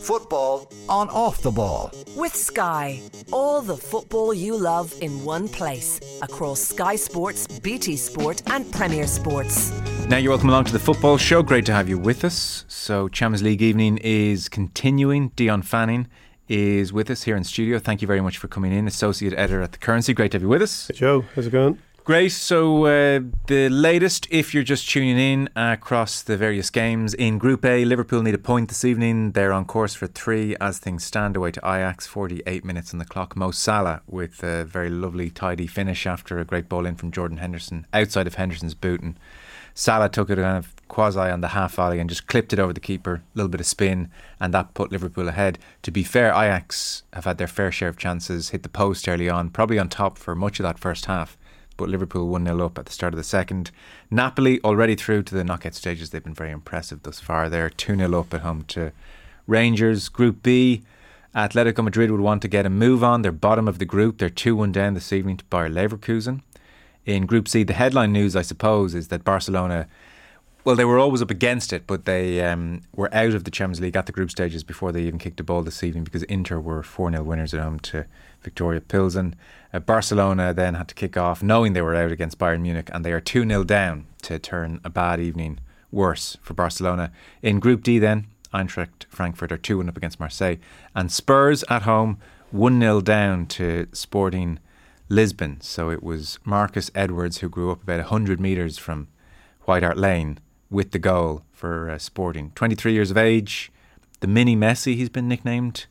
Football on off the ball. With Sky, all the football you love in one place across Sky Sports, BT Sport, and Premier Sports. Now you're welcome along to the football show. Great to have you with us. So Champions League evening is continuing. Dion Fanning is with us here in studio. Thank you very much for coming in, associate editor at the Currency. Great to have you with us. Hey Joe, how's it going? Great. So, uh, the latest, if you're just tuning in across the various games in Group A, Liverpool need a point this evening. They're on course for three as things stand away to Ajax. 48 minutes on the clock. Mo Salah with a very lovely, tidy finish after a great ball in from Jordan Henderson outside of Henderson's boot. And Salah took it kind of quasi on the half volley and just clipped it over the keeper. A little bit of spin, and that put Liverpool ahead. To be fair, Ajax have had their fair share of chances, hit the post early on, probably on top for much of that first half but Liverpool 1 0 up at the start of the second. Napoli already through to the knockout stages. They've been very impressive thus far. They're 2 0 up at home to Rangers. Group B, Atletico Madrid would want to get a move on. They're bottom of the group. They're 2 1 down this evening to Bayer Leverkusen. In Group C, the headline news, I suppose, is that Barcelona well, they were always up against it, but they um, were out of the Champions League at the group stages before they even kicked a ball this evening because Inter were 4 0 winners at home to Viktoria Pilsen. Uh, Barcelona then had to kick off knowing they were out against Bayern Munich and they are 2 0 down to turn a bad evening worse for Barcelona. In Group D, then, Eintracht Frankfurt are 2 1 up against Marseille. And Spurs at home 1 0 down to Sporting Lisbon. So it was Marcus Edwards who grew up about 100 metres from White Hart Lane with the goal for uh, Sporting. 23 years of age, the mini Messi, he's been nicknamed.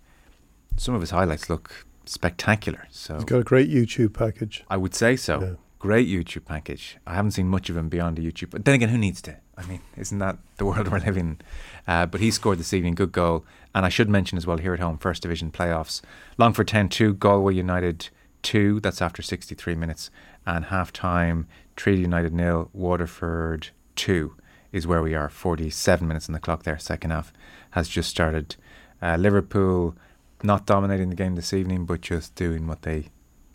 Some of his highlights look spectacular. So he's got a great YouTube package. I would say so. Yeah. Great YouTube package. I haven't seen much of him beyond the YouTube. But then again, who needs to? I mean, isn't that the world we're living in? Uh, but he scored this evening, good goal. And I should mention as well here at home, First Division playoffs. Longford 10 2, Galway United 2. That's after 63 minutes. And half time, Treaty United nil, Waterford 2 is where we are. 47 minutes on the clock there. Second half has just started. Uh, Liverpool not dominating the game this evening, but just doing what they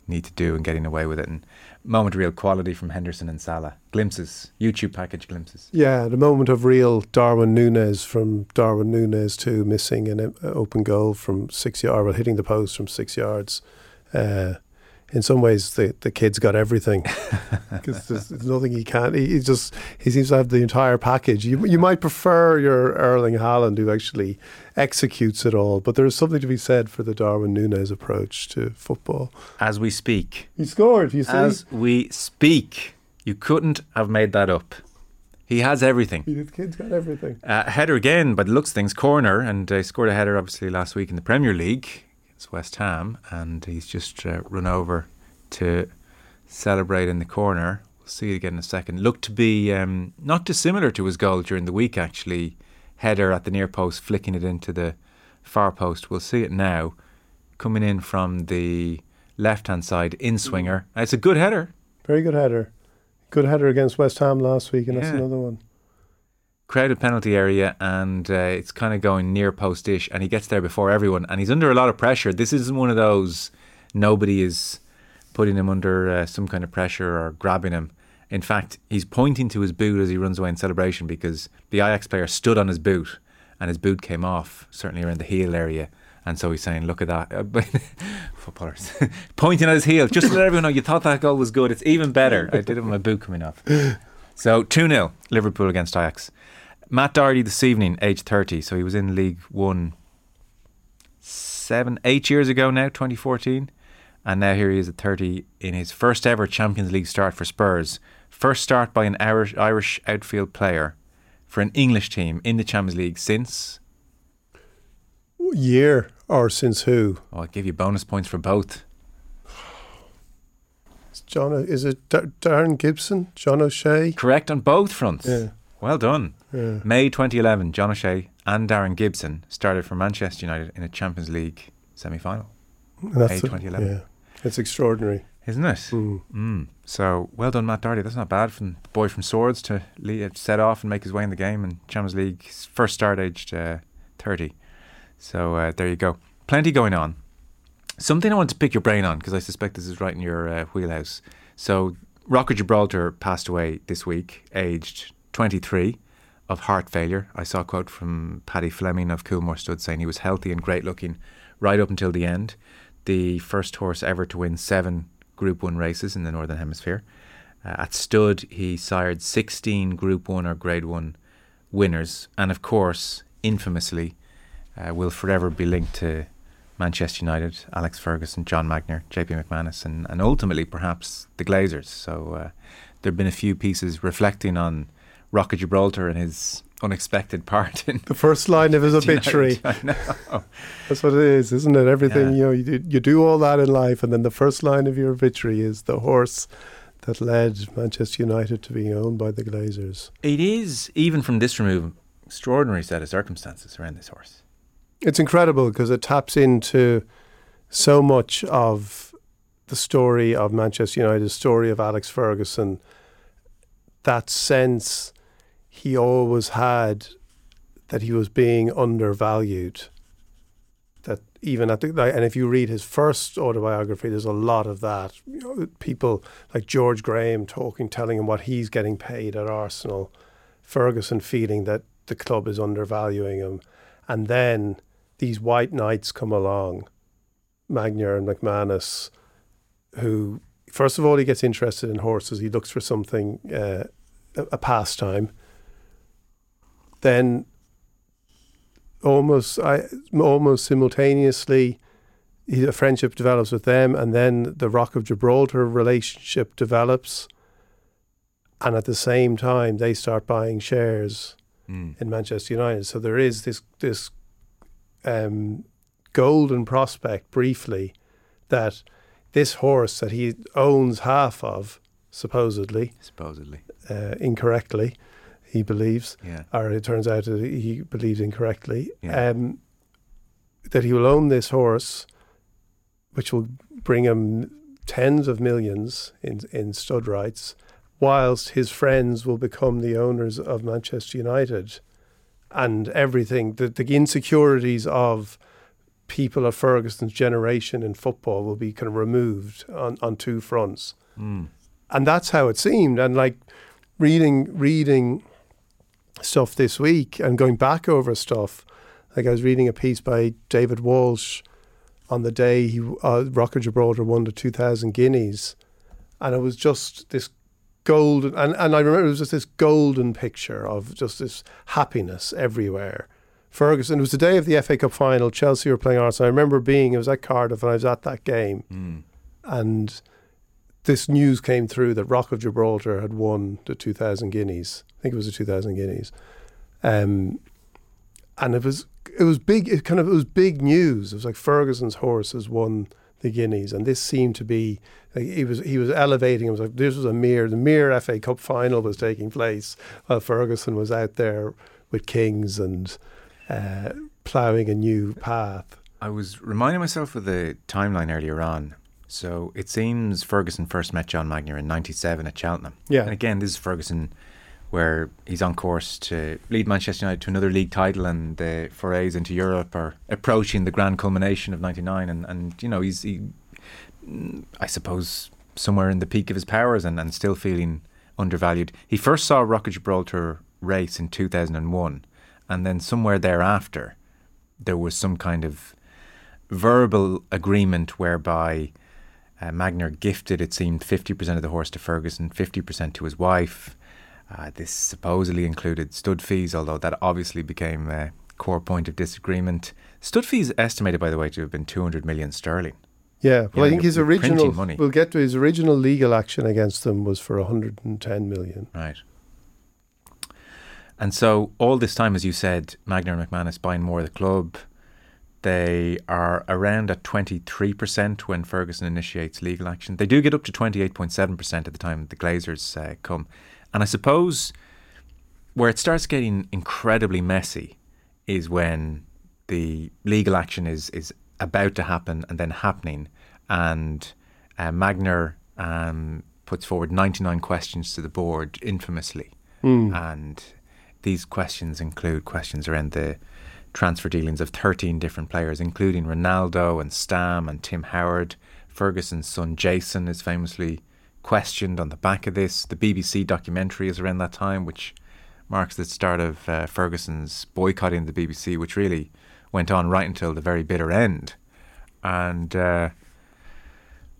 need to do and getting away with it. And moment of real quality from Henderson and Salah. Glimpses, YouTube package glimpses. Yeah, the moment of real Darwin Nunez from Darwin Nunez to missing an open goal from six yards, well, hitting the post from six yards. Uh, in some ways the, the kid's got everything. Because there's, there's, nothing he can't he, he, just he seems to have the entire package. You, you might prefer your Erling Haaland who actually executes it all but there's something to be said for the Darwin Nunez approach to football. As we speak. He scored you see. As we speak. You couldn't have made that up. He has everything. The kid's got everything. Uh, header again, but looks things corner, and uh, scored a header obviously last week in the Premier League it's West Ham, and he's just uh, run over to celebrate in the corner. We'll see it again in a second. Looked to be um, not dissimilar to his goal during the week, actually. Header at the near post, flicking it into the far post. We'll see it now. Coming in from the left hand side, in swinger. It's a good header. Very good header. Good header against West Ham last week, and yeah. that's another one crowded penalty area and uh, it's kind of going near post-ish and he gets there before everyone and he's under a lot of pressure. This isn't one of those nobody is putting him under uh, some kind of pressure or grabbing him. In fact, he's pointing to his boot as he runs away in celebration because the Ajax player stood on his boot and his boot came off, certainly around the heel area. And so he's saying, "Look at that, footballers pointing at his heel, just to let everyone know you thought that goal was good. It's even better. I did it with my boot coming off." So two 0 Liverpool against Ajax. Matt Doherty this evening, age 30. So he was in League One seven, eight years ago now, 2014. And now here he is at 30 in his first ever Champions League start for Spurs. First start by an Irish, Irish outfield player for an English team in the Champions League since. Year or since who? Oh, I'll give you bonus points for both. John, is it Darren Gibson, John O'Shea? Correct on both fronts. Yeah. Well done. Yeah. May 2011, John O'Shea and Darren Gibson started for Manchester United in a Champions League semi final. May 2011. Yeah. It's extraordinary. Isn't it? Mm. Mm. So well done, Matt Doherty. That's not bad from the boy from Swords to lead, set off and make his way in the game in Champions League. First start aged uh, 30. So uh, there you go. Plenty going on. Something I want to pick your brain on because I suspect this is right in your uh, wheelhouse. So Rock of Gibraltar passed away this week, aged 23. of heart failure. I saw a quote from Paddy Fleming of Coolmore Stud saying he was healthy and great looking right up until the end. The first horse ever to win seven Group 1 races in the Northern Hemisphere. Uh, at Stud, he sired 16 Group 1 or Grade 1 winners, and of course, infamously, uh, will forever be linked to Manchester United, Alex Ferguson, John Magnier, JP McManus, and, and ultimately perhaps the Glazers. So uh, there have been a few pieces reflecting on Rock of Gibraltar and his unexpected part in the first line of his obituary. That's what it is, isn't it? Everything yeah. you know, you do, you do all that in life, and then the first line of your obituary is the horse that led Manchester United to being owned by the Glazers. It is even from this remove extraordinary set of circumstances around this horse. It's incredible because it taps into so much of the story of Manchester United, the story of Alex Ferguson. That sense he always had that he was being undervalued. That even at the and if you read his first autobiography, there's a lot of that. You know, people like George Graham talking, telling him what he's getting paid at Arsenal. Ferguson feeling that the club is undervaluing him, and then these white knights come along, Magnier and McManus, who first of all he gets interested in horses. He looks for something uh, a pastime then almost I, almost simultaneously a friendship develops with them and then the Rock of Gibraltar relationship develops and at the same time they start buying shares mm. in Manchester United so there is this this um, golden prospect briefly that this horse that he owns half of supposedly supposedly uh, incorrectly he believes, yeah. or it turns out that he believes incorrectly, yeah. um, that he will own this horse, which will bring him tens of millions in, in stud rights, whilst his friends will become the owners of Manchester United. And everything, the, the insecurities of people of Ferguson's generation in football will be kind of removed on, on two fronts. Mm. And that's how it seemed. And like reading, reading stuff this week and going back over stuff. Like I was reading a piece by David Walsh on the day he uh, Rock of Gibraltar won the 2000 guineas, and it was just this golden and, and I remember it was just this golden picture of just this happiness everywhere. Ferguson. It was the day of the FA Cup final. Chelsea were playing Arsenal. I remember being. It was at Cardiff, and I was at that game, mm. and this news came through that Rock of Gibraltar had won the 2,000 guineas. I think it was the 2,000 guineas. Um, and it was it was big. It kind of it was big news. It was like Ferguson's horse has won the guineas, and this seemed to be like he was he was elevating. Like this was a mere the mere FA Cup final was taking place while Ferguson was out there with Kings and uh, ploughing a new path. I was reminding myself of the timeline earlier on so it seems Ferguson first met John Magnier in '97 at Cheltenham. Yeah. And again, this is Ferguson, where he's on course to lead Manchester United to another league title, and the forays into Europe are approaching the grand culmination of '99. And and you know he's he, I suppose somewhere in the peak of his powers, and, and still feeling undervalued. He first saw Rock of Gibraltar race in 2001, and then somewhere thereafter, there was some kind of verbal agreement whereby uh, Magnier gifted, it seemed, 50% of the horse to Ferguson, 50% to his wife. Uh, this supposedly included stud fees, although that obviously became a core point of disagreement. Stud fees estimated, by the way, to have been 200 million sterling. Yeah, well, I think his original. money. We'll get to his original legal action against them was for 110 million. Right. And so all this time, as you said, Magnier and McManus buying more of the club, they are around at 23% when Ferguson initiates legal action. They do get up to 28.7% at the time the Glazers uh, come. And I suppose where it starts getting incredibly messy is when the legal action is, is about to happen and then happening. And uh, Magnier um, puts forward 99 questions to the board infamously. Mm. And these questions include questions around the transfer dealings of 13 different players, including Ronaldo and Stam and Tim Howard. Ferguson's son Jason is famously questioned on the back of this. The BBC documentary is around that time, which marks the start of uh, Ferguson's boycotting the BBC, which really went on right until the very bitter end. And uh,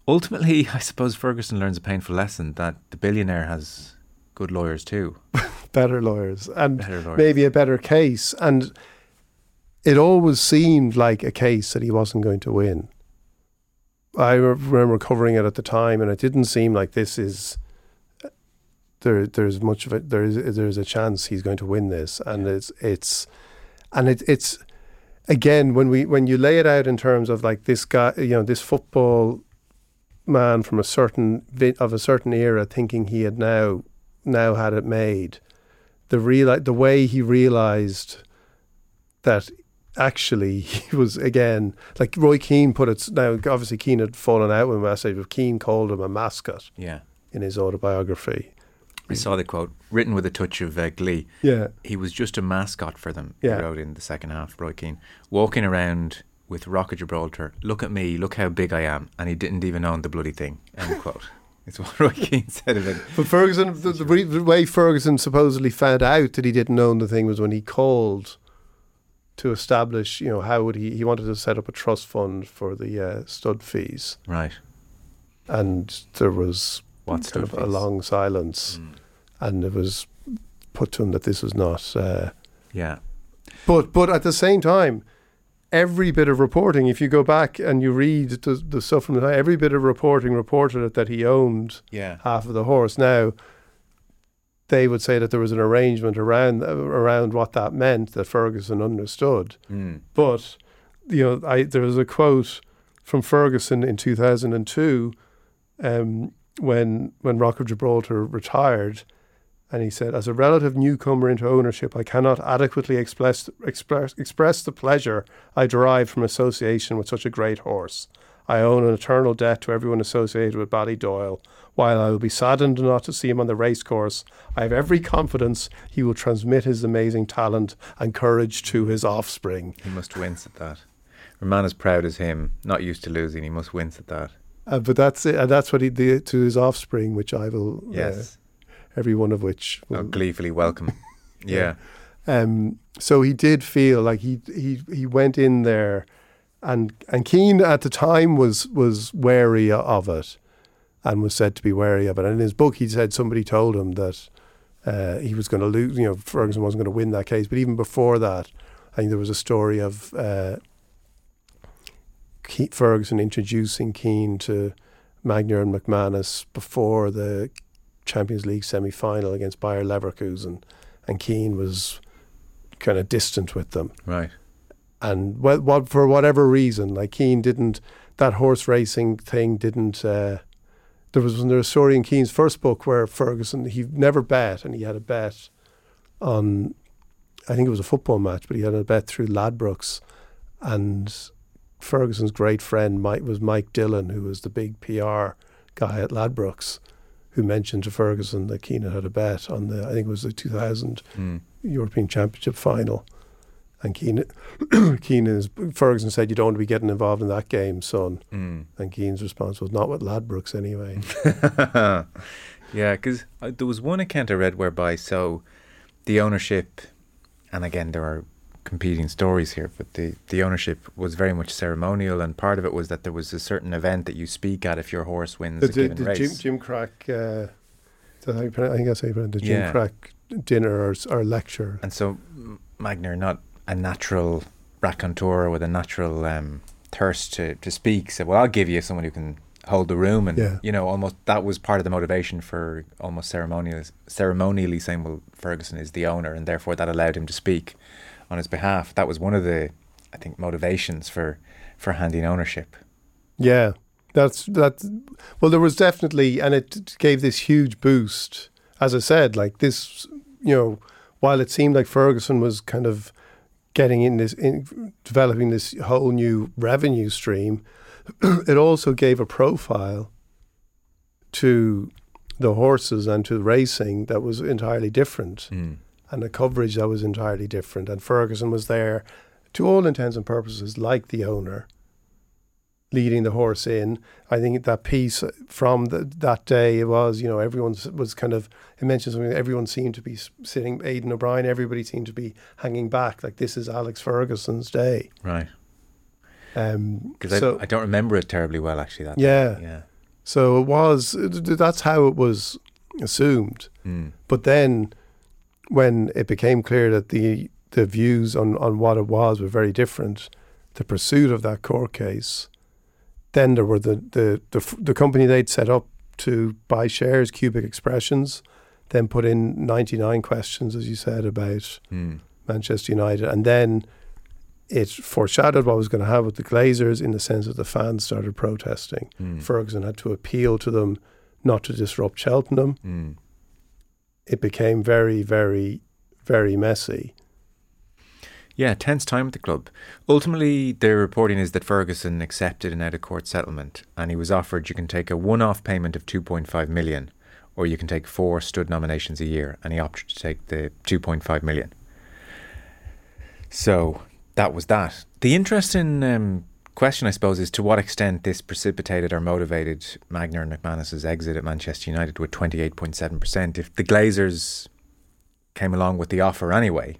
ultimately, I suppose Ferguson learns a painful lesson that the billionaire has good lawyers too. better lawyers and Better lawyers. maybe a better case. And it always seemed like a case that he wasn't going to win. I remember covering it at the time, and it didn't seem like this is there. There's much of it. There's there's a chance he's going to win this, and it's it's and it, it's again when we when you lay it out in terms of like this guy, you know, this football man from a certain of a certain era, thinking he had now now had it made. The real the way he realized that actually he was again like Roy Keane put it. Now obviously Keane had fallen out with Massage, but Keane called him a mascot Yeah. in his autobiography. I saw the quote written with a touch of uh, glee. Yeah, He was just a mascot for them, Yeah. he wrote in the second half, Roy Keane. Walking around with Rock of Gibraltar, look at me, look how big I am. And he didn't even own the bloody thing. End quote. It's what Roy Keane said of it. but Ferguson, the, the, the way Ferguson supposedly found out that he didn't own the thing was when he called to establish, you know, how would he? He wanted to set up a trust fund for the uh, stud fees, Right. and there was What's kind of stud a long silence, Mm. and it was put to him that this was not. Uh, Yeah. but but at the same time, every bit of reporting, if you go back and you read the, the stuff from the time, every bit of reporting reported it that he owned Yeah. half of the horse. Now, they would say that there was an arrangement around around what that meant that Ferguson understood. Mm. But you know, I there was a quote from Ferguson in two thousand and two, um, when when Rock of Gibraltar retired, and he said, "As a relative newcomer into ownership, I cannot adequately express express express the pleasure I derive from association with such a great horse. I own an eternal debt to everyone associated with Ballydoyle. While I will be saddened not to see him on the racecourse, I have every confidence he will transmit his amazing talent and courage to his offspring." He must wince at that. A man as proud as him, not used to losing, he must wince at that. Uh, but that's it. And that's what he did to his offspring, which I will, Yes. uh, every one of which. Oh, gleefully welcome. yeah. um, so he did feel like he he he went in there, and and Keane at the time was was wary of it, and was said to be wary of it. And in his book, he said somebody told him that uh, he was going to lose. You know, Ferguson wasn't going to win that case. But even before that, I think there was a story of. Uh, Ke- Ferguson introducing Keane to Magnier and McManus before the Champions League semi final against Bayer Leverkusen, and Keane was kind of distant with them. Right. And well, what for whatever reason, like Keane didn't that horse racing thing didn't. Uh, there was there a story in Keane's first book where Ferguson he never bet, and he had a bet on, I think it was a football match, but he had a bet through Ladbrokes, and Ferguson's great friend Mike was Mike Dillon, who was the big PR guy at Ladbrokes, who mentioned to Ferguson that Keane had a bet on the I think it was the 2000 Mm. European Championship final. And Keane, Keane is, Ferguson said, You don't want to be getting involved in that game, son. Mm. And Keane's response was, Not with Ladbrokes anyway. yeah, because there was one account I read whereby so the ownership, and again there are competing stories here, but the the ownership was very much ceremonial, and part of it was that there was a certain event that you speak at if your horse wins the a the, given the race. Jim, Gimcrack, uh, is that how you pronounce- I think that's how you pronounce it, the Jim Yeah. Crack dinner or, or lecture. And so Magnier, not a natural raconteur with a natural um, thirst to, to speak, said, "Well, I'll give you someone who can hold the room." And Yeah. you know, almost that was part of the motivation for almost ceremonially, ceremonially saying, "Well, Ferguson is the owner," and therefore that allowed him to speak on his behalf. That was one of the, I think, motivations for for handing ownership. Yeah, that's that. Well, there was definitely, and it gave this huge boost. As I said, like this, you know, while it seemed like Ferguson was kind of getting in this, in, developing this whole new revenue stream, it also gave a profile to the horses and to racing that was entirely different Mm. and the coverage that was entirely different. And Ferguson was there, to all intents and purposes, like the owner, leading the horse in. I think that piece from the, that day it was, you know, everyone was kind of. It mentioned something. Everyone seemed to be sitting. Aidan O'Brien. Everybody seemed to be hanging back. Like this is Alex Ferguson's day. Right. Because um, so, I, I, don't remember it terribly well, actually. That yeah, day. yeah. So it was. That's how it was assumed. Mm. But then, when it became clear that the the views on, on what it was were very different, the pursuit of that court case, then there were the the the, the company they'd set up to buy shares, Cubic Expressions, then put in ninety nine questions, as you said, about mm. Manchester United, and then it foreshadowed what was going to happen with the Glazers in the sense that the fans started protesting. Mm. Ferguson had to appeal to them not to disrupt Cheltenham. Mm. It became very, very, very messy. Yeah, tense time at the club. Ultimately, the reporting is that Ferguson accepted an out of court settlement and he was offered you can take a one off payment of 2.5 million or you can take four stud nominations a year and he opted to take the 2.5 million. So that was that. The interesting um, question, I suppose, is to what extent this precipitated or motivated Magnier and McManus's exit at Manchester United with 28.7%. If the Glazers came along with the offer anyway,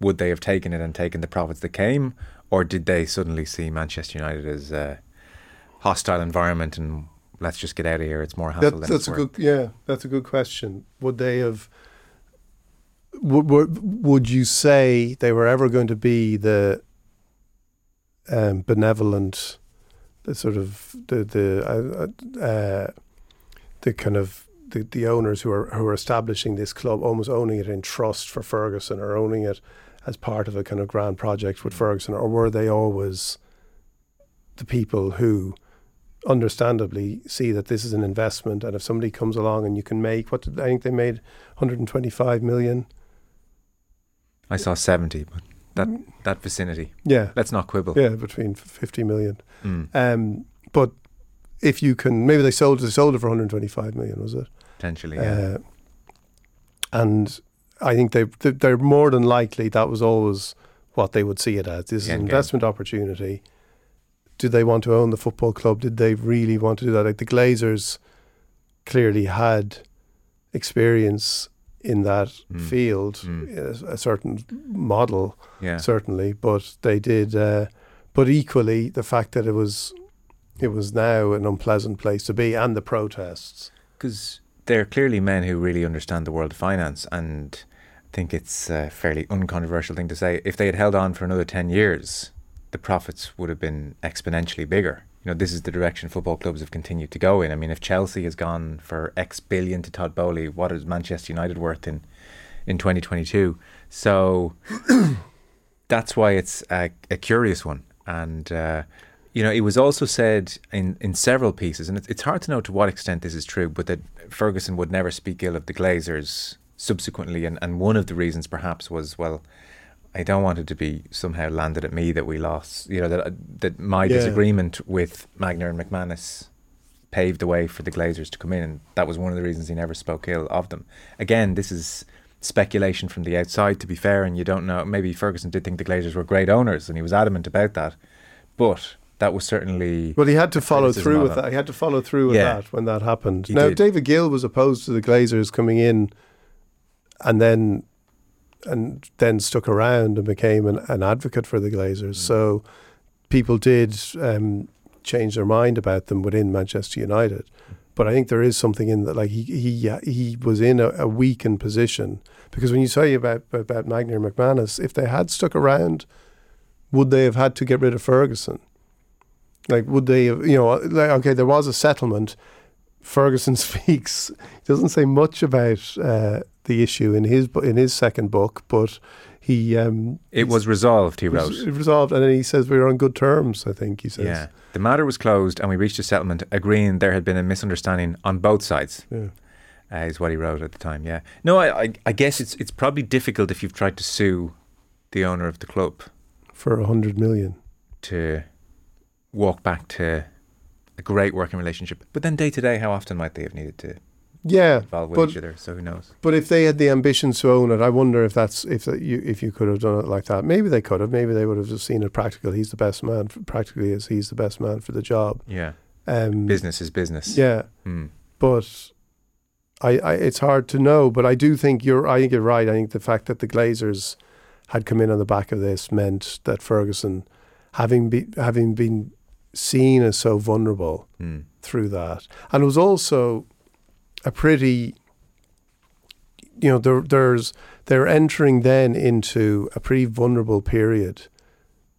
would they have taken it and taken the profits that came, or did they suddenly see Manchester United as a hostile environment and let's just get out of here? It's more hassle. That, that's a good, yeah, that's a good question. Would they have? Would, would you say they were ever going to be the um, benevolent, the sort of the the uh, uh, the kind of the, the owners who are who are establishing this club, almost owning it in trust for Ferguson or owning it as part of a kind of grand project with Ferguson, or were they always the people who understandably see that this is an investment and if somebody comes along and you can make what did I think they made 125 million I saw 70 but that that vicinity. Yeah, let's not quibble. Yeah, between fifty million. Mm. Um, but if you can, maybe they sold they sold it for one hundred twenty five million. Was it potentially? Yeah. Uh, and I think they they're more than likely that was always what they would see it as. This is an investment opportunity. Do they want to own the football club? Did they really want to do that? Like the Glazers clearly had experience in that mm. field, mm. a, a, certain model, yeah. certainly. But they did. Uh, but equally, the fact that it was it was now an unpleasant place to be, and the protests, because they're clearly men who really understand the world of finance, and I think it's a fairly uncontroversial thing to say. If they had held on for another ten years, the profits would have been exponentially bigger you know, this is the direction football clubs have continued to go in. I mean, if Chelsea has gone for X billion to Todd Boehly, what is Manchester United worth in in 2022? So that's why it's a, a curious one. And uh, you know, it was also said in, in several pieces, and it's, it's hard to know to what extent this is true, but that Ferguson would never speak ill of the Glazers subsequently, and, and one of the reasons perhaps was well I don't want it to be somehow landed at me that we lost. You know that uh, that my yeah. disagreement with Magnier and McManus paved the way for the Glazers to come in, and that was one of the reasons he never spoke ill of them. Again, this is speculation from the outside, to be fair, and you don't know. Maybe Ferguson did think the Glazers were great owners, and he was adamant about that, but that was certainly well. He had to follow through with that. He had to follow through with yeah. that when that happened. He now, did. David Gill was opposed to the Glazers coming in, and then and then stuck around and became an, an advocate for the Glazers. Mm. So people did um, change their mind about them within Manchester United. But I think there is something in that, like he he he was in a, a weakened position because when you say about about Magnier McManus, if they had stuck around, would they have had to get rid of Ferguson? Like, would they you know, like, okay, there was a settlement. Ferguson speaks, he doesn't say much about uh, the issue in his in his second book, but he um, it was resolved. He wrote it resolved, and then he says we were on good terms. I think he says. Yeah, the matter was closed, and we reached a settlement, agreeing there had been a misunderstanding on both sides. Yeah. Uh, is what he wrote at the time. Yeah. No, I, I, I guess it's it's probably difficult if you've tried to sue the owner of the club for a hundred million to walk back to a great working relationship. But then day to day, how often might they have needed to Yeah, involved with but each other. So who knows? but if they had the ambition to own it, I wonder if that's if that you if you could have done it like that. Maybe they could have. Maybe they would have just seen it practical. He's the best man. For, practically, as he's the best man for the job. Yeah, Um, business is business. Yeah, Hmm. but I, I it's hard to know. But I do think you're. I think you're right. I think the fact that the Glazers had come in on the back of this meant that Ferguson, having be, having been seen as so vulnerable Hmm. through that, and it was also a pretty. You know, there, there's they're entering then into a pretty vulnerable period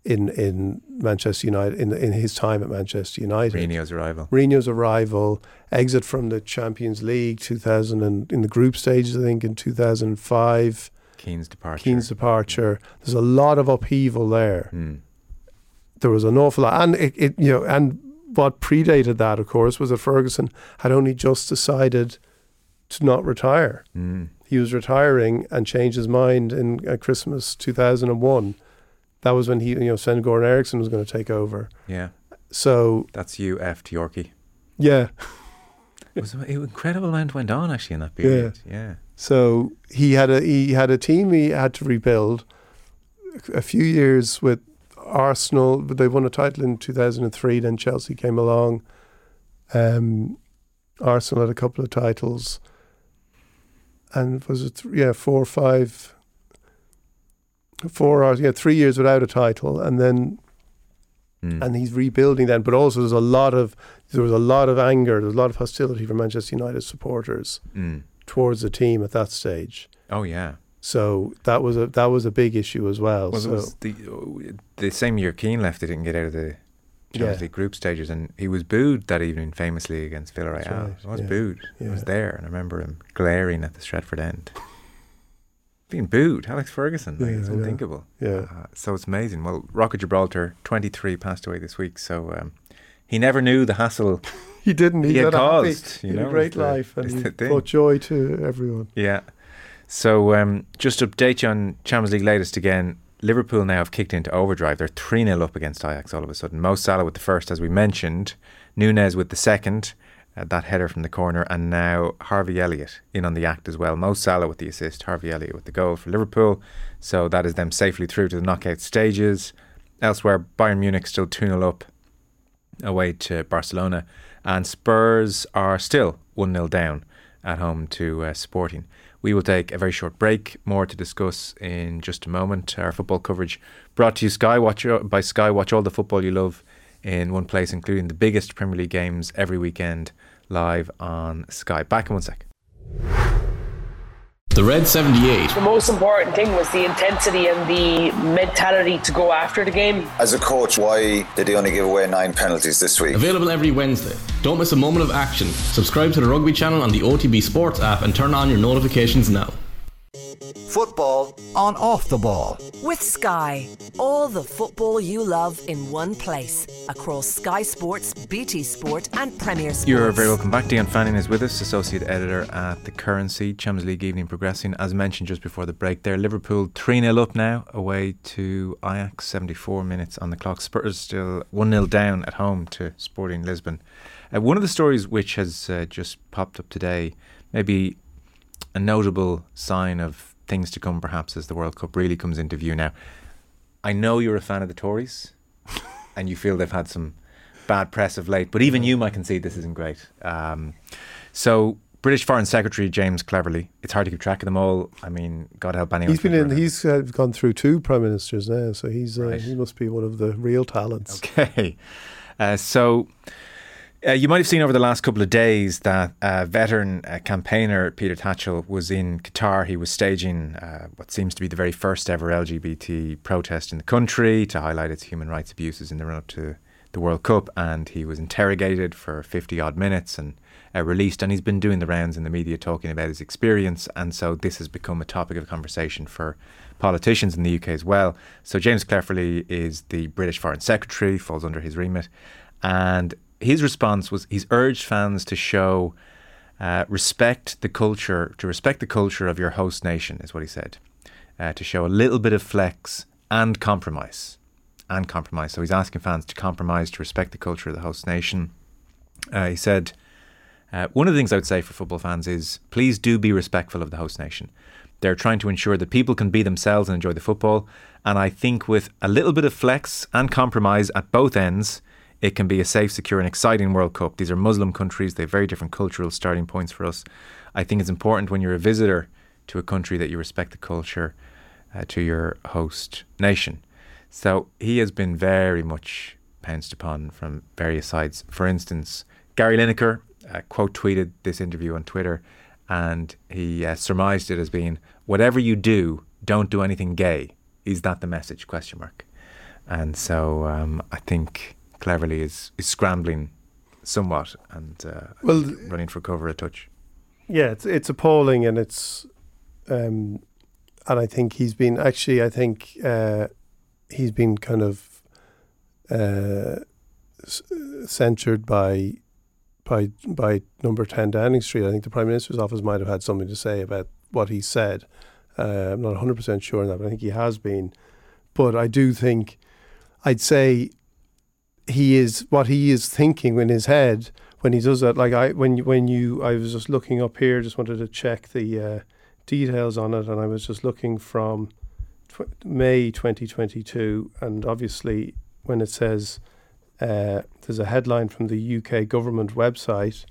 in in Manchester United in in his time at Manchester United. Mourinho's arrival. Mourinho's arrival, exit from the Champions League, 2000 and in the group stages, I think in 2005, Keane's departure. Keane's departure. There's a lot of upheaval there. Hmm. There was an awful lot, and it, it you know, and what predated that, of course, was that Ferguson had only just decided to not retire. Hmm. He was retiring and changed his mind in at Christmas 2001. That was when he, you know, Sven Goran Eriksson was going to take over. Yeah, So that's you, F. Yorkie. yeah, It was an incredible amount went on actually in that period. Yeah. So he had a he had a team he had to rebuild. A few years with Arsenal, but they won a title in two thousand and three. Then Chelsea came along. Um, Arsenal had a couple of titles, and was it th- yeah four or five, four hours yeah three years without a title, and then Hmm. and he's rebuilding then. But also there's a lot of there was a lot of anger, there was a lot of hostility from Manchester United supporters Hmm. towards the team at that stage. Oh yeah. So that was a that was a big issue as well. Well, so was the the same year Keane left, they didn't get out of the Champions Yeah. League group stages, and he was booed that evening famously against Villarreal. Right, He was yeah. booed. He was there, and I remember him glaring at the Stretford end. Being booed, Alex Ferguson, like, Yeah, it's unthinkable. yeah, Uh, so it's amazing. Well, Rock of Gibraltar, 23, passed away this week. So um, he never knew the hassle. he didn't. He, He had a happy- you know, a great the- life, and he brought joy to everyone. Yeah. So um, just to update you on Champions League latest again. Liverpool now have kicked into overdrive. They're 3 0 up against Ajax all of a sudden. Mo Salah with the first, as we mentioned. Nunez with the second, uh, that header from the corner. And now Harvey Elliott in on the act as well. Mo Salah with the assist, Harvey Elliott with the goal for Liverpool. So that is them safely through to the knockout stages. Elsewhere, Bayern Munich still 2 0 up away to Barcelona. And Spurs are still 1 0 down at home to uh, Sporting. We will take a very short break. More to discuss in just a moment. Our football coverage brought to you Sky Watch uh, by Sky. Watch all the football you love in one place, including the biggest Premier League games every weekend live on Sky. Back in one sec. The Red 78. The most important thing was the intensity and the mentality to go after the game. As a coach, why did he only give away nine penalties this week? Available every Wednesday. Don't miss a moment of action. Subscribe to the Rugby channel on the OTB Sports app and turn on your notifications now. Football on off the ball. With Sky, all the football you love in one place. Across Sky Sports, BT Sport, and Premier Sports. You're very welcome back. Dion Fanning is with us, Associate Editor at The Currency. Champions League evening progressing. As mentioned just before the break there, Liverpool 3 0 up now, away to Ajax, 74 minutes on the clock. Spurs still 1 0 down at home to Sporting Lisbon. Uh, one of the stories which has uh, just popped up today, maybe a notable sign of things to come perhaps as the World Cup really comes into view now. I know you're a fan of the Tories and you feel they've had some bad press of late, but even you might concede this isn't great. Um, so, British Foreign Secretary James Cleverly, it's hard to keep track of them all. I mean, God help anyone. He's been in. He's uh, gone through two prime ministers now, so he's uh, Right. he must be one of the real talents. Okay. Uh, so uh, you might have seen over the last couple of days that uh, veteran uh, campaigner Peter Tatchell was in Qatar. He was staging uh, what seems to be the very first ever LGBT protest in the country to highlight its human rights abuses in the run up to the World Cup. And he was interrogated for 50 odd minutes and uh, released. And he's been doing the rounds in the media talking about his experience. And so this has become a topic of conversation for politicians in the UK as well. So James Cleverly is the British Foreign Secretary, falls under his remit. And his response was he's urged fans to show uh, respect the culture, to respect the culture of your host nation, is what he said. Uh, to show a little bit of flex and compromise. And compromise. So he's asking fans to compromise, to respect the culture of the host nation. Uh, he said, Uh, one of the things I would say for football fans is please do be respectful of the host nation. They're trying to ensure that people can be themselves and enjoy the football. And I think with a little bit of flex and compromise at both ends, it can be a safe, secure, and exciting World Cup. These are Muslim countries, they have very different cultural starting points for us. I think it's important when you're a visitor to a country that you respect the culture uh, to your host nation. So he has been very much pounced upon from various sides. For instance, Gary Lineker uh, quote tweeted this interview on Twitter and he uh, surmised it as being whatever you do, don't do anything gay. Is that the message? Question mark. And so um, I think Cleverly is is scrambling somewhat and uh, Well, running for cover a touch. Yeah, it's it's appalling, and it's, um, and I think he's been actually. I think uh, he's been kind of uh, censured by by by number ten Downing Street. I think the Prime Minister's office might have had something to say about what he said. Uh, I'm not 100 percent sure on that, but I think he has been. But I do think, I'd say, he is what he is thinking in his head when he does that. Like I, when when you, I was just looking up here, just wanted to check the uh, details on it, and I was just looking from tw- May 2022, and obviously when it says uh, there's a headline from the UK government website,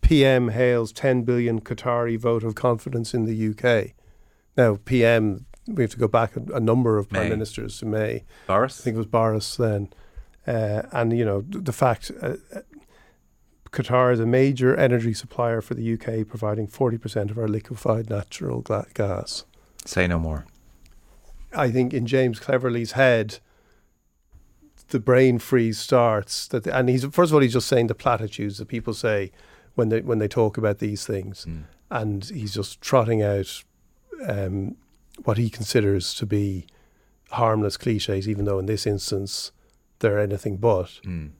PM hails 10 billion Qatari vote of confidence in the UK. Now PM, we have to go back a, a number of prime May. ministers to May. Boris? I think it was Boris then. Uh, and, you know, the fact uh, uh, Qatar is a major energy supplier for the UK, providing 40% of our liquefied natural gla- gas. Say no more. I think in James Cleverly's head, the brain freeze starts. That and he's first of all he's just saying the platitudes that people say when they when they talk about these things, Mm. and he's just trotting out um, what he considers to be harmless cliches, even though in this instance they're anything but. Mm.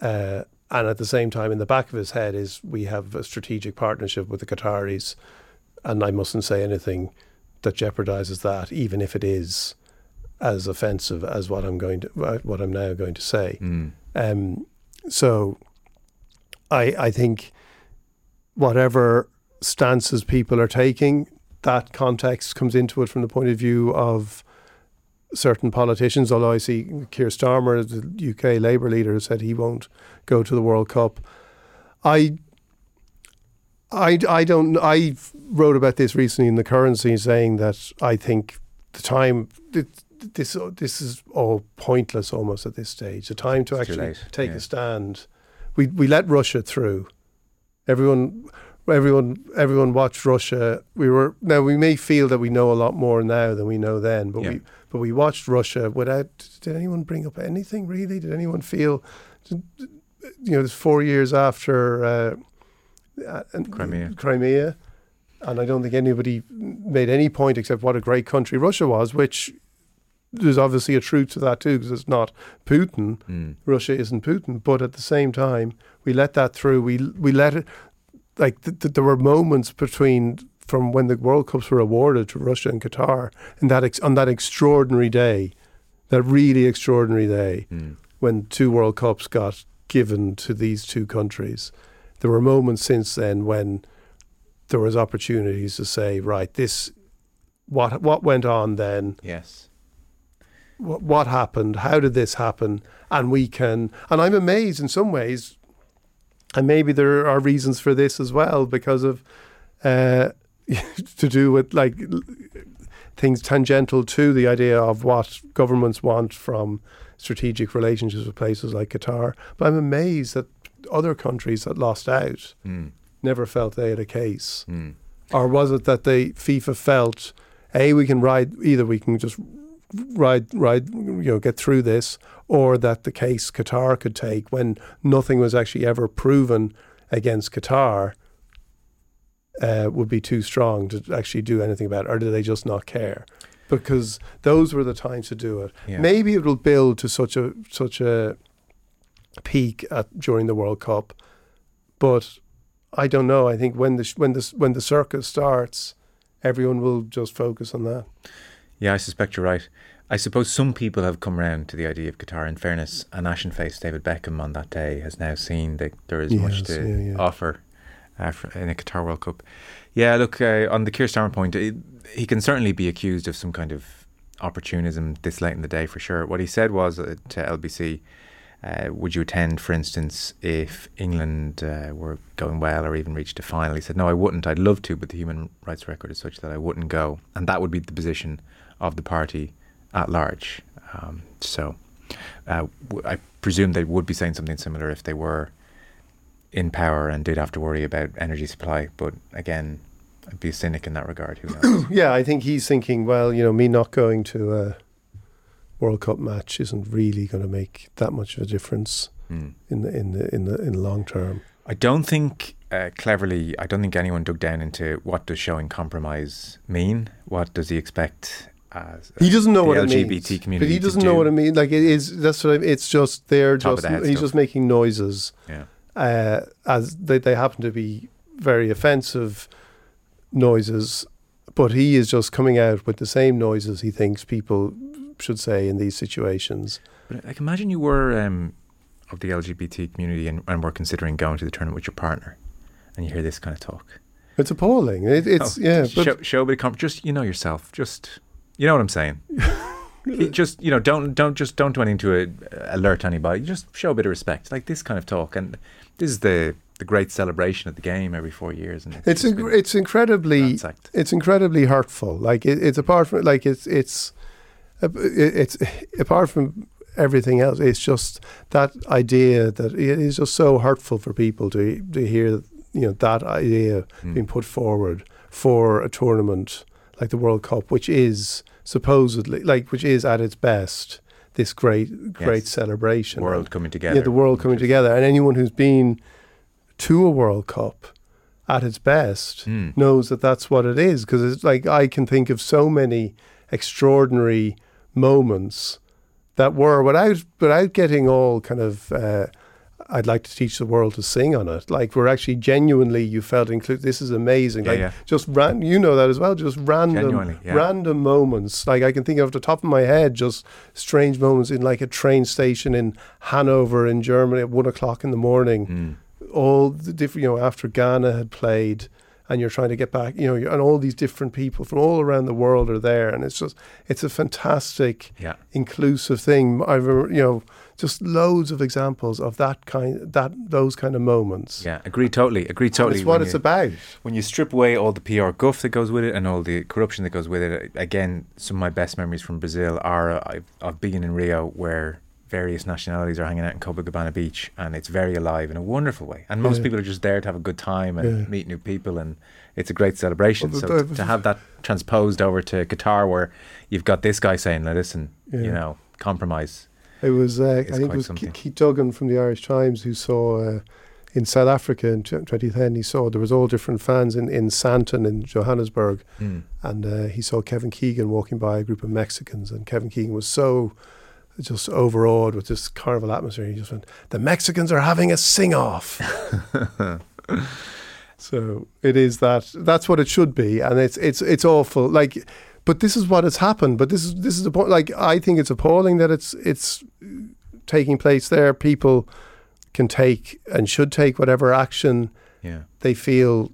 Uh, and at the same time, in the back of his head is we have a strategic partnership with the Qataris, and I mustn't say anything that jeopardizes that, even if it is as offensive as what I'm going to what I'm now going to say. Mm. Um, so, I I think whatever stances people are taking, that context comes into it from the point of view of certain politicians. Although I see Keir Starmer, the UK Labour leader, said he won't go to the World Cup. I. I, I don't I wrote about this recently in the currency saying that I think the time this this is all pointless almost at this stage the time to It's actually take yeah. a stand we we let Russia through everyone everyone everyone watched Russia we were now we may feel that we know a lot more now than we know then but Yeah. we but we watched Russia without did anyone bring up anything really did anyone feel you know it's 4 years after uh, uh, Crimea. Crimea and I don't think anybody made any point except what a great country Russia was which there's obviously a truth to that too because it's not Putin Mm. Russia isn't Putin, but at the same time, we let that through. We we let it like th- th- there were moments between from when the World Cups were awarded to Russia and Qatar, and that ex- on that extraordinary day, that really extraordinary day Mm. when two World Cups got given to these two countries. There were moments since then when there was opportunities to say, right, this what what went on then Yes. what, what happened? How did this happen? And we can, and I'm amazed in some ways, and maybe there are reasons for this as well because of uh, to do with like things tangential to the idea of what governments want from strategic relationships with places like Qatar. But I'm amazed that other countries that lost out Mm. never felt they had a case. Mm. Or was it that they FIFA felt, a we can ride either we can just ride ride you know get through this, or that the case Qatar could take when nothing was actually ever proven against Qatar uh, would be too strong to actually do anything about it, or do they just not care? Because those were the times to do it. Yeah. Maybe it will build to such a such a peak at, during the World Cup, but I don't know. I think when the when the when the circus starts, everyone will just focus on that. Yeah, I suspect you're right. I suppose some people have come round to the idea of Qatar. In fairness, an ashen faced David Beckham on that day has now seen that there is much to yeah, yeah. offer uh, in a Qatar World Cup. Yeah, look uh, on the Keir Starmer point, it, he can certainly be accused of some kind of opportunism this late in the day for sure. What he said was uh, to LBC. Uh, would you attend, for instance, if England uh, were going well or even reached a final? He said, No, I wouldn't. I'd love to, but the human rights record is such that I wouldn't go. And that would be the position of the party at large. Um, so uh, w- I presume they would be saying something similar if they were in power and did have to worry about energy supply. But again, I'd be a cynic in that regard. Who knows? Yeah, I think he's thinking, well, you know, me not going to a World Cup match isn't really going to make that much of a difference Hmm. in the in the in the in the long term. I don't think uh, Cleverly. I don't think anyone dug down into what does showing compromise mean. What does he expect? As He doesn't know what LGBT it means, community but he doesn't do. know what it means. Like it is. That's what I, mean. it's just they're Top just the he's stuff. just making noises. Yeah. uh, as they, they happen to be very offensive noises, but he is just coming out with the same noises he thinks people should say in these situations. But like, imagine you were um, of the LGBT community and, and were considering going to the tournament with your partner, and you hear this kind of talk. It's appalling. It, it's Oh, yeah, but show, show a bit of comp- Just you know yourself. Just you know what I'm saying. Just you know don't don't just don't do anything to uh, alert anybody. Just show a bit of respect, like this kind of talk. And this is the the great celebration of the game every four years. And it's just inc- it's incredibly ransacked. it's incredibly hurtful. Like it, it's apart from like it's it's uh, it's apart from everything else. It's just that idea that it is just so hurtful for people to to hear you know that idea Hmm. being put forward for a tournament like the World Cup, which is supposedly like which is at its best this great great Yes. celebration world coming together. yeah, the world coming together. And anyone who's been to a World Cup at its best Hmm. knows that that's what it is. Because it's like I can think of so many extraordinary moments that were without without getting all kind of. Uh, I'd like to teach the world to sing on it. Like we're actually genuinely, you felt included. This is amazing. Yeah, like yeah. just ran, you know that as well. Just random, yeah. random moments. Like I can think of the top of my head, just strange moments in like a train station in Hanover in Germany at one o'clock in the morning. Mm. All the different, you know, after Ghana had played, and you're trying to get back, you know, and all these different people from all around the world are there, and it's just, it's a fantastic, Yeah. inclusive thing. I've, you know, just loads of examples of that kind, that those kind of moments. Yeah, agree totally. Agree totally. It's what when it's you- about. when you strip away all the PR guff that goes with it and all the corruption that goes with it, again, some of my best memories from Brazil are I've, of being in Rio where various nationalities are hanging out in Copacabana Beach and it's very alive in a wonderful way. And most Yeah. people are just there to have a good time and Yeah. meet new people and it's a great celebration. Well, so to, to have that transposed over to Qatar where you've got this guy saying, listen, Yeah. you know, compromise. It was, uh, I think it was something. Ke- Keith Duggan from the Irish Times who saw uh, in South Africa in 2010. He saw there was all different fans in in Sandton in Johannesburg, Mm. and uh, he saw Kevin Keegan walking by a group of Mexicans, and Kevin Keegan was so just overawed with this carnival atmosphere. He just went, "The Mexicans are having a sing off." so it is that. That's what it should be, and it's it's it's awful. Like, but this is what has happened. But this is this is the point. Like, I think it's appalling that it's it's taking place there. People can take and should take whatever action Yeah. they feel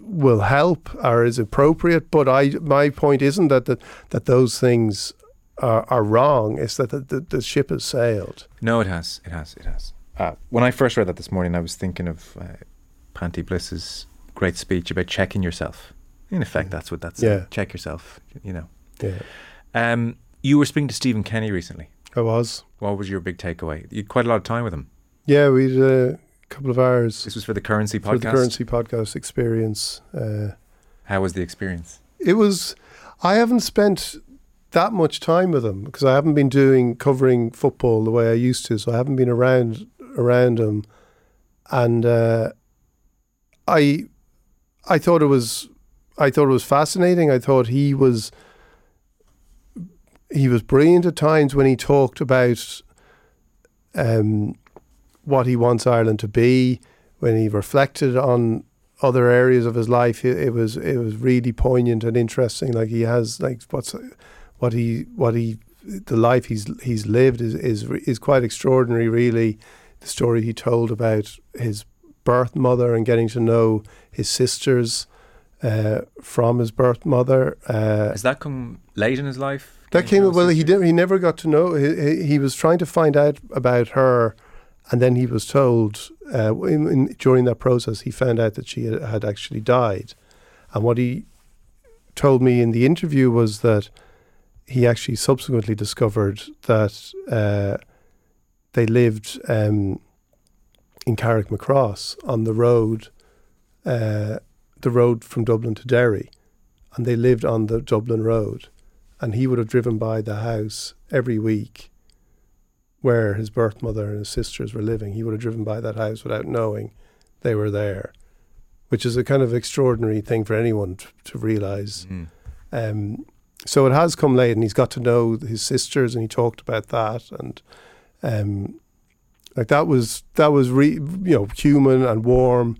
will help or is appropriate. But I, my point isn't that the, that those things are, are wrong. It's that the, the, the ship has sailed. No, it has. It has. It has. Uh, when I first read that this morning, I was thinking of uh, Panti Bliss's great speech about checking yourself. In effect, that's what that's. Yeah. Check yourself. You know. Yeah, Um, you were speaking to Stephen Kenny recently. I was. What was your big takeaway? You had quite a lot of time with him. Yeah, we had a couple of hours This was for the Currency for podcast. the currency podcast experience. Uh, How was the experience? it was. I haven't spent that much time with him because I haven't been doing covering football the way I used to. So I haven't been around around him, and uh, I I thought it was I thought it was fascinating. I thought he was he was brilliant at times when he talked about um, what he wants Ireland to be. When he reflected on other areas of his life, it, it was it was really poignant and interesting. Like he has like what's what he what he the life he's he's lived is is is quite extraordinary. Really, the story he told about his birth mother and getting to know his sisters uh, from his birth mother. Uh, Has that come late in his life? that came well. He did. He never got to know. He, he, he was trying to find out about her, and then he was told uh, in, in, during that process he found out that she had, had actually died, and what he told me in the interview was that he actually subsequently discovered that uh, they lived um, in Carrickmacross on the road, uh, the road from Dublin to Derry, and they lived on the Dublin road, and he would have driven by the house every week where his birth mother and his sisters were living. He would have driven by that house without knowing they were there, which is a kind of extraordinary thing for anyone to, to realize. Mm. Um, so it has come late, and he's got to know his sisters, and he talked about that, and um, like that was that was re, you know human and warm.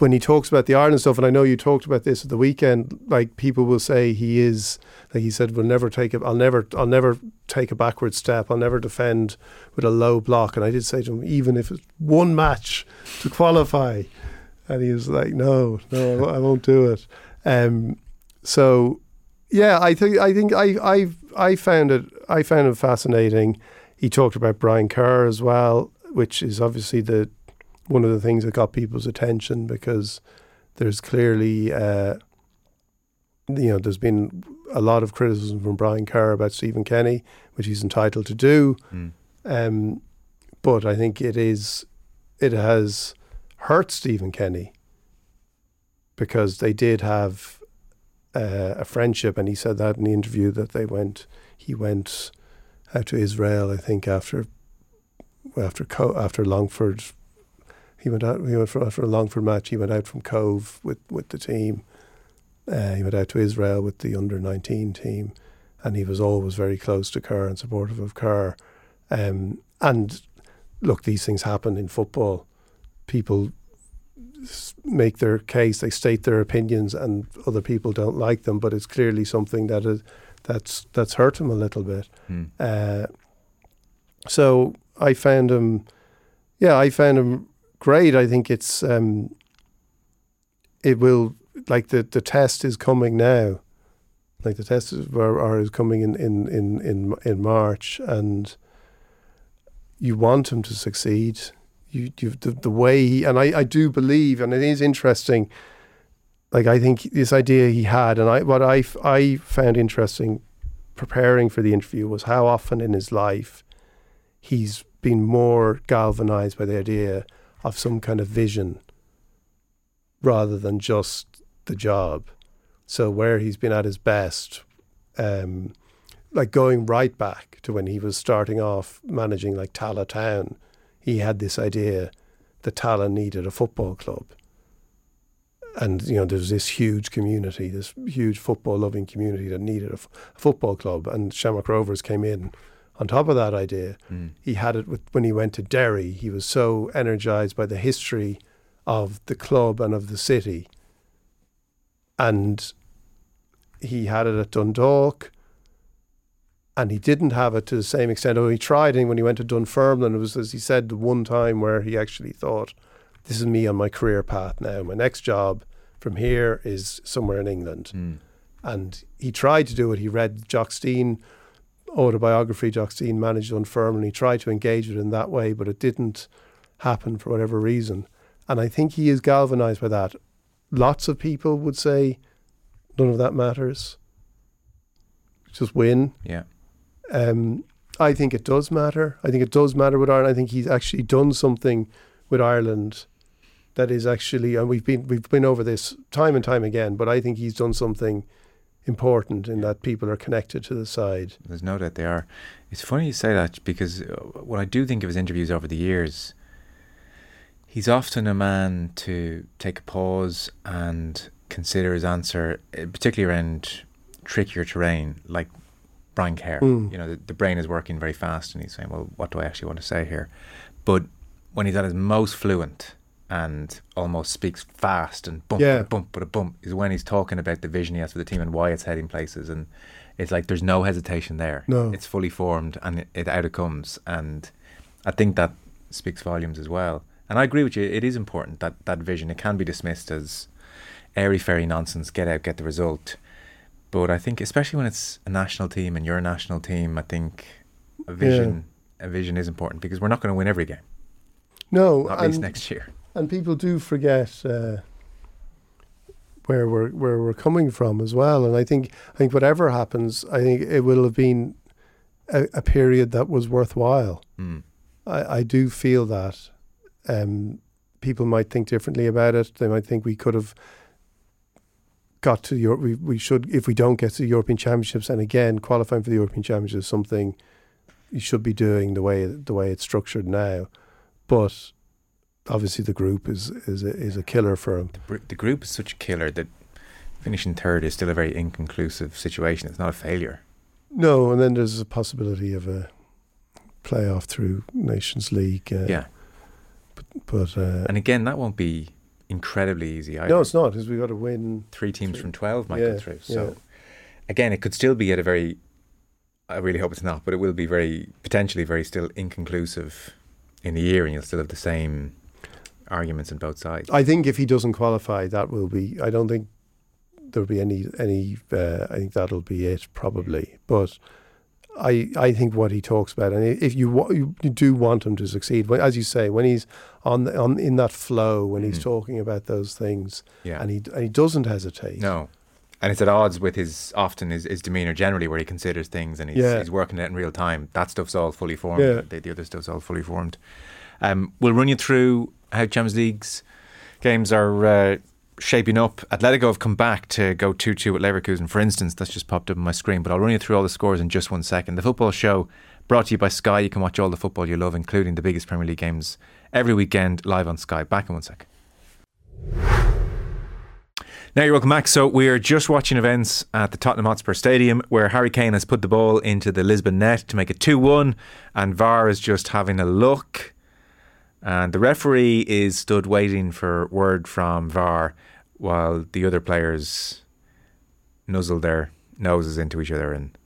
When he talks about the Ireland stuff, and I know you talked about this at the weekend, like people will say he is, like he said, will never take it. I'll never, I'll never take a backward step. I'll never defend with a low block. And I did say to him, even if it's one match to qualify, and he was like, no, no, I won't- do it. Um, so yeah, I think I think I I I found it I found it fascinating. He talked about Brian Kerr as well, which is obviously the one of the things that got people's attention because there's clearly uh, you know there's been a lot of criticism from Brian Kerr about Stephen Kenny, which he's entitled to do. Mm. Um, but I think it is it has hurt Stephen Kenny because they did have uh, a friendship, and he said that in the interview that they went. He went out to Israel, I think, after after Co- after Longford. He went out. He went for after a Longford match. He went out from Cove with with the team. Uh, he went out to Israel with the under nineteen team, and he was always very close to Kerr and supportive of Kerr. Um, and look, these things happen in football. People make their case, they state their opinions, and other people don't like them. But it's clearly something that is that's that's hurt him a little bit. Mm. Uh, so I found him, yeah, I found him great. I think it's um, it will like the the test is coming now. Like the test is are, are is coming in in in in in March, and you want him to succeed. You you the, the way he and I I do believe, and it is interesting. Like I think this idea he had, and I what I I found interesting preparing for the interview was how often in his life he's been more galvanized by the idea of some kind of vision rather than just the job. So where he's been at his best, um, like going right back to when he was starting off managing like Tallaght Town, he had this idea that Tallaght needed a football club. And you know, there's this huge community, this huge football-loving community that needed a, f- football club. And Shamrock Rovers came in on top of that idea. Mm. He had it with, when he went to Derry. He was so energized by the history of the club and of the city. And he had it at Dundalk. And he didn't have it to the same extent. Oh, he tried, and when he went to Dunfermline, it was, as he said, the one time where he actually thought, this is me on my career path now. My next job from here is somewhere in England. Mm. And he tried to do it. He read Jock Stein autobiography. Stein managed. He tried to engage it in that way, but it didn't happen for whatever reason. And I think he is galvanized by that. Lots of people would say none of that matters. Just win. Yeah. Um, I think it does matter. I think it does matter with Ireland. I think he's actually done something with Ireland that is actually, and we've been we've been over this time and time again. But I think he's done something important in that people are connected to the side. There's no doubt they are. It's funny you say that because uh, when I do think of his interviews over the years, he's often a man to take a pause and consider his answer, uh, particularly around trickier terrain, like Brian Kerr. Mm. You know, the, the brain is working very fast, and he's saying, "Well, what do I actually want to say here?" But when he's at his most fluent and almost speaks fast and bump, Yeah. a bump, but a bump, is when he's talking about the vision he has for the team and why it's heading places. And it's like there's no hesitation there. No. It's fully formed and it, it out it comes. And I think that speaks volumes as well. And I agree with you. It is important that that vision. It can be dismissed as airy fairy nonsense. Get out, get the result. But I think, especially when it's a national team and you're a national team, I think a vision, a vision is important because we're not going to win every game. No, at least next year. And people do forget uh, where we're where we're coming from as well. And I think I think whatever happens, I think it will have been a, a period that was worthwhile. Mm. I, I do feel that um, people might think differently about it. They might think we could have got to Europe. We, we should, if we don't get to the European Championships, and again, qualifying for the European Championships is something you should be doing the way the way it's structured now. But obviously, the group is is a, is a killer for them. The, the group is such a killer that finishing third is still a very inconclusive situation. It's not a failure. No, and then there's a possibility of a playoff through Nations League. Uh, yeah. but uh, And again, that won't be incredibly easy either. no, it's not because we've got to win. Three teams from 12 might Yeah, go through. So, yeah. again, it could still be at a very, I really hope it's not, but it will be very, potentially very still inconclusive in the year and you'll still have the same arguments on both sides. I think if he doesn't qualify, that will be. I don't think there'll be any any. Uh, I think that'll be it probably. But I I think what he talks about, and if you wa- you, do want him to succeed, when, as you say, when he's on the, on in that flow, when he's Mhm. talking about those things, yeah. and he and he doesn't hesitate. No. And it's at odds with his often his, his demeanour generally, where he considers things and he's, Yeah. he's working it in real time. That stuff's all fully formed. Yeah. The, the other stuff's all fully formed. Um, we'll run you through how Champions League's games are uh, shaping up. Atletico have come back to go 2 2 at Leverkusen, for instance. That's just popped up on my screen, but I'll run you through all the scores in just one second. The football show brought to you by Sky. You can watch all the football you love, including the biggest Premier League games every weekend live on Sky. Back in one second. Now you're welcome back. So we are just watching events at the Tottenham Hotspur Stadium where Harry Kane has put the ball into the Lisbon net to make it 2-1 and VAR is just having a look and the referee is stood waiting for word from VAR while the other players nuzzle their noses into each other and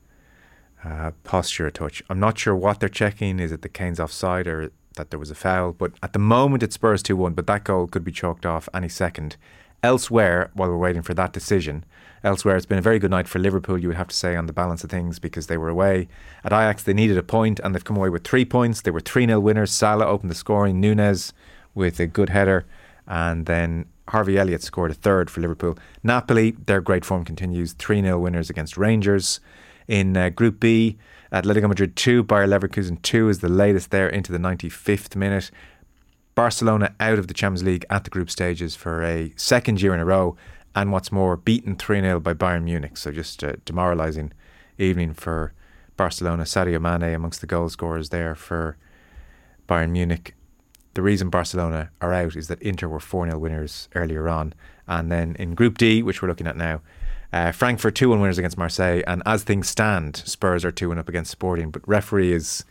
uh, posture a touch. I'm not sure what they're checking. Is it the Kane's offside or that there was a foul? But at the moment it's Spurs 2-1 but that goal could be chalked off any second. Elsewhere, while we're waiting for that decision, elsewhere it's been a very good night for Liverpool, you would have to say, on the balance of things because they were away. At Ajax, they needed a point and they've come away with three points. They were 3 0 winners. Salah opened the scoring, Nunez with a good header, and then Harvey Elliott scored a third for Liverpool. Napoli, their great form continues, 3 0 winners against Rangers. In uh, Group B, Atletico Madrid 2, Bayer Leverkusen 2 is the latest there into the 95th minute. Barcelona out of the Champions League at the group stages for a second year in a row, and what's more, beaten 3 0 by Bayern Munich. So just a demoralising evening for Barcelona. Sadio Mane amongst the goal scorers there for Bayern Munich. The reason Barcelona are out is that Inter were 4 0 winners earlier on. And then in Group D, which we're looking at now, uh, Frankfurt 2 1 winners against Marseille. And as things stand, Spurs are 2 1 up against Sporting. But referee is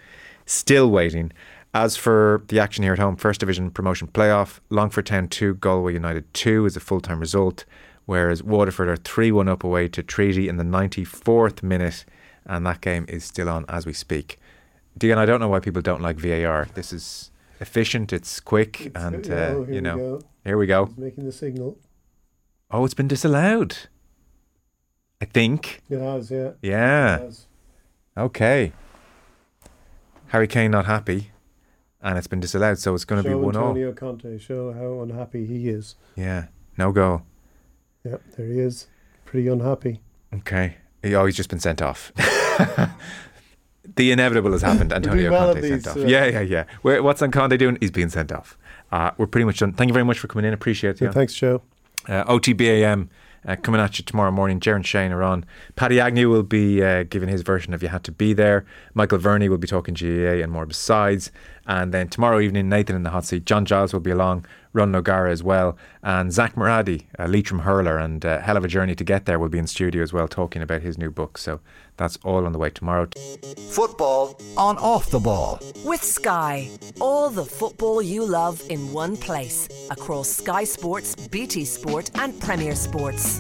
still waiting. As for the action here at home, First Division promotion playoff, Longford Town 2, Galway United 2 is a full time result, whereas Waterford are 3 1 up away to Treaty in the 94th minute, and that game is still on as we speak. Dion, I don't know why people don't like VAR. This is efficient, it's quick, and Yeah, uh, oh, here you we know, go. here we go. He's making the signal. Oh, it's been disallowed. I think. It has, yeah. Yeah. Has. Okay. Harry Kane not happy, and it's been disallowed, so it's going to be Show one all. Antonio Conte. Show how unhappy he is. Yeah, no goal. Yep, there he is. Pretty unhappy. Okay. He, oh, he's just been sent off. the inevitable has happened. Antonio well Conte sent off. uh, yeah, yeah, yeah. Where, what's on Conte doing? He's being sent off. Uh, we're pretty much done. Thank you very much for coming in. Appreciate Yeah, it. thanks, Joe. Uh, OTBAM uh, coming at you tomorrow morning. Jaron Shane are on. Paddy Agnew will be uh, giving his version of You Had to Be There. Michael Verney will be talking GAA and more besides. And then tomorrow evening, Nathan in the hot seat. John Giles will be along. Ronan O'Gara as well. And Zak Moradi, a Leitrim hurler, and uh, hell of a journey to get there, will be in studio as well talking about his new book. So that's all on the way tomorrow. Football on off the ball. With Sky, all the football you love in one place across Sky Sports, BT Sport, and Premier Sports.